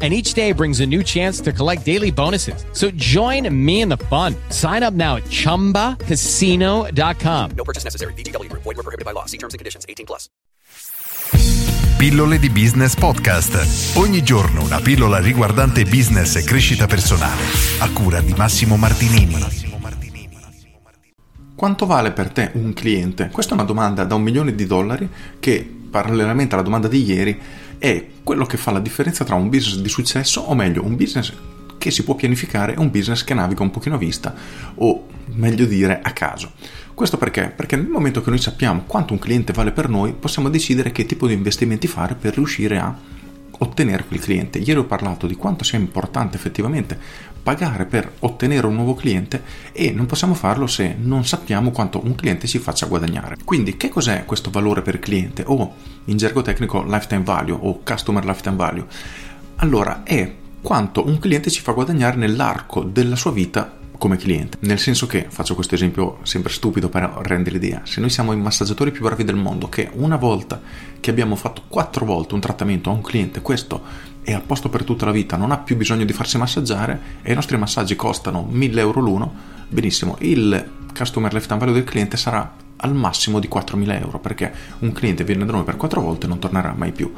and each day brings a new chance to collect daily bonuses. So join me in the fun. Sign up now at ChumbaCasino.com. No purchase necessary. VGW Group. Void were prohibited by law. See terms and conditions. 18 plus. Pillole di Business Podcast. Ogni giorno una pillola riguardante business e crescita personale. A cura di Massimo Martinini. Quanto vale per te un cliente? Questa è una domanda da un milione di dollari che, parallelamente alla domanda di ieri, è quello che fa la differenza tra un business di successo, o meglio, un business che si può pianificare e un business che naviga un pochino a vista, o meglio dire a caso. Questo perché? Perché nel momento che noi sappiamo quanto un cliente vale per noi, possiamo decidere che tipo di investimenti fare per riuscire a ottenere quel cliente. Ieri ho parlato di quanto sia importante effettivamente pagare per ottenere un nuovo cliente e non possiamo farlo se non sappiamo quanto un cliente ci faccia guadagnare. Quindi che cos'è questo valore per cliente o in gergo tecnico lifetime value o customer lifetime value? Allora è quanto un cliente ci fa guadagnare nell'arco della sua vita come cliente. Nel senso che, faccio questo esempio sempre stupido per rendere l'idea, se noi siamo i massaggiatori più bravi del mondo, che una volta che abbiamo fatto quattro volte un trattamento a un cliente, questo è a posto per tutta la vita, non ha più bisogno di farsi massaggiare e i nostri massaggi costano 1000 euro l'uno, benissimo, il customer lifetime value del cliente sarà al massimo di 4.000 euro perché un cliente viene da noi per quattro volte e non tornerà mai più.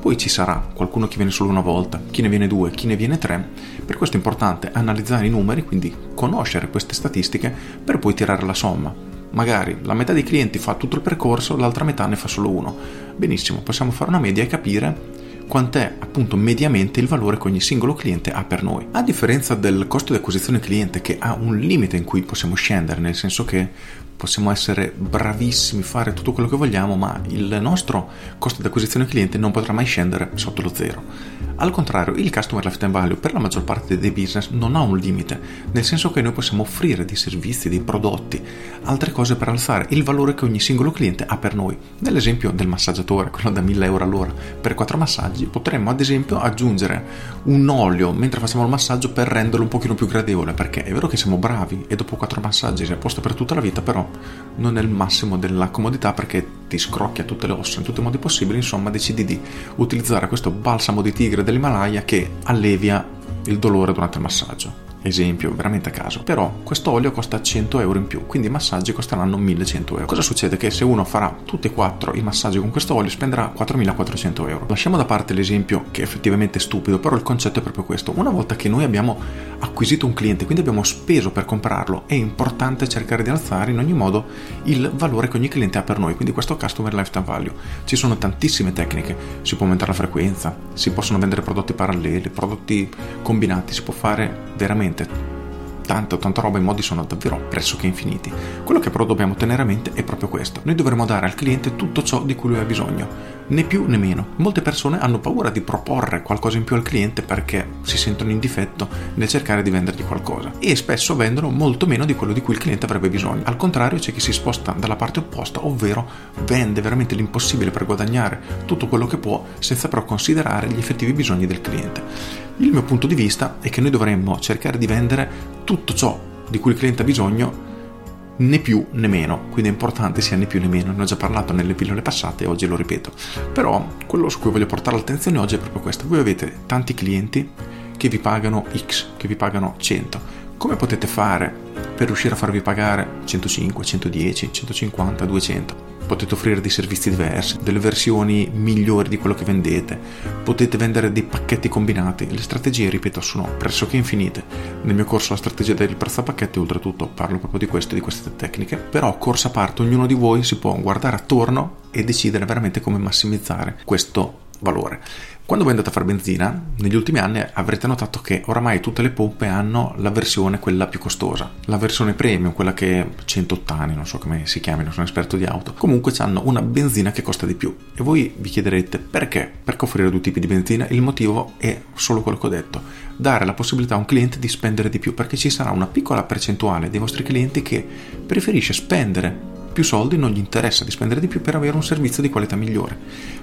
Poi ci sarà qualcuno che viene solo una volta, chi ne viene due, chi ne viene tre. Per questo è importante analizzare i numeri, quindi conoscere queste statistiche per poi tirare la somma. Magari la metà dei clienti fa tutto il percorso, l'altra metà ne fa solo uno. Benissimo, possiamo fare una media e capire quant'è appunto mediamente il valore che ogni singolo cliente ha per noi. A differenza del costo di acquisizione cliente che ha un limite in cui possiamo scendere, nel senso che possiamo essere bravissimi, fare tutto quello che vogliamo, ma il nostro costo di acquisizione cliente non potrà mai scendere sotto lo zero. Al contrario, il customer lifetime value per la maggior parte dei business non ha un limite, nel senso che noi possiamo offrire dei servizi, dei prodotti, altre cose per alzare il valore che ogni singolo cliente ha per noi. Nell'esempio del massaggiatore, quello da 1000 euro all'ora per 4 massaggi, potremmo ad esempio aggiungere un olio mentre facciamo il massaggio per renderlo un pochino più gradevole, perché è vero che siamo bravi e dopo 4 massaggi si è posto per tutta la vita, però non è il massimo della comodità perché ti scrocchia tutte le ossa in tutti i modi possibili, insomma decidi di utilizzare questo balsamo di tigre dell'Himalaya che allevia il dolore durante il massaggio esempio veramente a caso, però questo olio costa 100 euro in più, quindi i massaggi costeranno 1100 euro. Cosa succede? Che se uno farà tutti e quattro i massaggi con questo olio spenderà 4400 euro. Lasciamo da parte l'esempio che è effettivamente stupido, però il concetto è proprio questo. Una volta che noi abbiamo acquisito un cliente, quindi abbiamo speso per comprarlo, è importante cercare di alzare in ogni modo il valore che ogni cliente ha per noi, quindi questo customer lifetime value. Ci sono tantissime tecniche, si può aumentare la frequenza, si possono vendere prodotti paralleli, prodotti combinati, si può fare veramente veramente tanta, tanta roba, i modi sono davvero pressoché infiniti. Quello che però dobbiamo tenere a mente è proprio questo. Noi dovremo dare al cliente tutto ciò di cui lui ha bisogno né più né meno. Molte persone hanno paura di proporre qualcosa in più al cliente perché si sentono in difetto nel cercare di vendergli qualcosa e spesso vendono molto meno di quello di cui il cliente avrebbe bisogno. Al contrario c'è chi si sposta dalla parte opposta, ovvero vende veramente l'impossibile per guadagnare tutto quello che può senza però considerare gli effettivi bisogni del cliente. Il mio punto di vista è che noi dovremmo cercare di vendere tutto ciò di cui il cliente ha bisogno né più né meno, quindi è importante sia né più né meno, ne ho già parlato nelle pillole passate oggi lo ripeto. Però quello su cui voglio portare l'attenzione oggi è proprio questo. Voi avete tanti clienti che vi pagano X, che vi pagano 100. Come potete fare per riuscire a farvi pagare 105, 110, 150, 200? Potete offrire dei servizi diversi, delle versioni migliori di quello che vendete, potete vendere dei pacchetti combinati. Le strategie, ripeto, sono pressoché infinite. Nel mio corso La strategia del prezzo a pacchetti, oltretutto, parlo proprio di questo e di queste tecniche. Però, corsa a parte, ognuno di voi si può guardare attorno e decidere veramente come massimizzare questo valore. Quando voi andate a fare benzina, negli ultimi anni avrete notato che oramai tutte le pompe hanno la versione quella più costosa, la versione premium, quella che è 108 anni, non so come si chiami, non sono esperto di auto. Comunque hanno una benzina che costa di più. E voi vi chiederete perché? Perché offrire due tipi di benzina? Il motivo è solo quello che ho detto, dare la possibilità a un cliente di spendere di più, perché ci sarà una piccola percentuale dei vostri clienti che preferisce spendere più soldi, non gli interessa di spendere di più per avere un servizio di qualità migliore.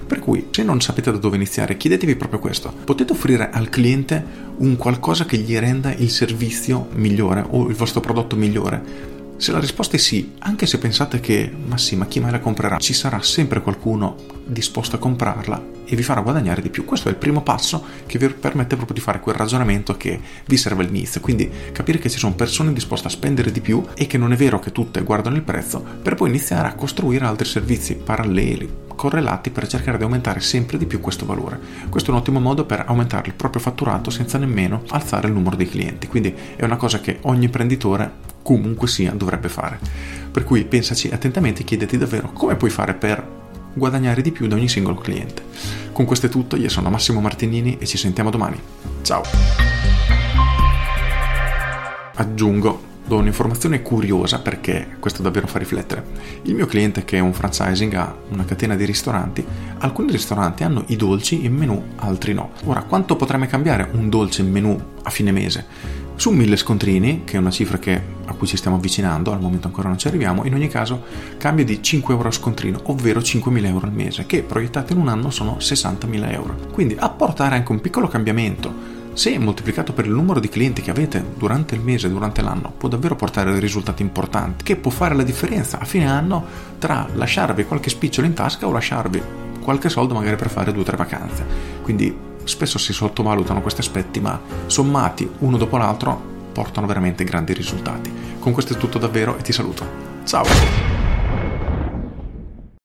Per cui, se non sapete da dove iniziare, chiedetevi proprio questo. Potete offrire al cliente un qualcosa che gli renda il servizio migliore o il vostro prodotto migliore? Se la risposta è sì, anche se pensate che, ma sì, ma chi mai la comprerà, ci sarà sempre qualcuno disposto a comprarla e vi farà guadagnare di più. Questo è il primo passo che vi permette proprio di fare quel ragionamento che vi serve all'inizio. Quindi capire che ci sono persone disposte a spendere di più e che non è vero che tutte guardano il prezzo, per poi iniziare a costruire altri servizi paralleli, correlati per cercare di aumentare sempre di più questo valore. Questo è un ottimo modo per aumentare il proprio fatturato senza nemmeno alzare il numero dei clienti. Quindi è una cosa che ogni imprenditore comunque sia dovrebbe fare. Per cui pensaci attentamente e chiediti davvero come puoi fare per guadagnare di più da ogni singolo cliente. Con questo è tutto, io sono Massimo Martinini e ci sentiamo domani. Ciao! Aggiungo do un'informazione curiosa perché questo davvero fa riflettere. Il mio cliente che è un franchising ha una catena di ristoranti, alcuni ristoranti hanno i dolci in menù, altri no. Ora, quanto potrebbe cambiare un dolce in menù a fine mese? Su 1000 scontrini, che è una cifra che, a cui ci stiamo avvicinando, al momento ancora non ci arriviamo, in ogni caso cambia di 5 euro a scontrino, ovvero 5.000 euro al mese, che proiettati in un anno sono 60.000 euro. Quindi apportare anche un piccolo cambiamento se moltiplicato per il numero di clienti che avete durante il mese, durante l'anno, può davvero portare dei risultati importanti, che può fare la differenza a fine anno tra lasciarvi qualche spicciolo in tasca o lasciarvi qualche soldo magari per fare due o tre vacanze. Quindi spesso si sottovalutano questi aspetti, ma sommati uno dopo l'altro portano veramente grandi risultati. Con questo è tutto davvero e ti saluto. Ciao!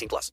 18 plus.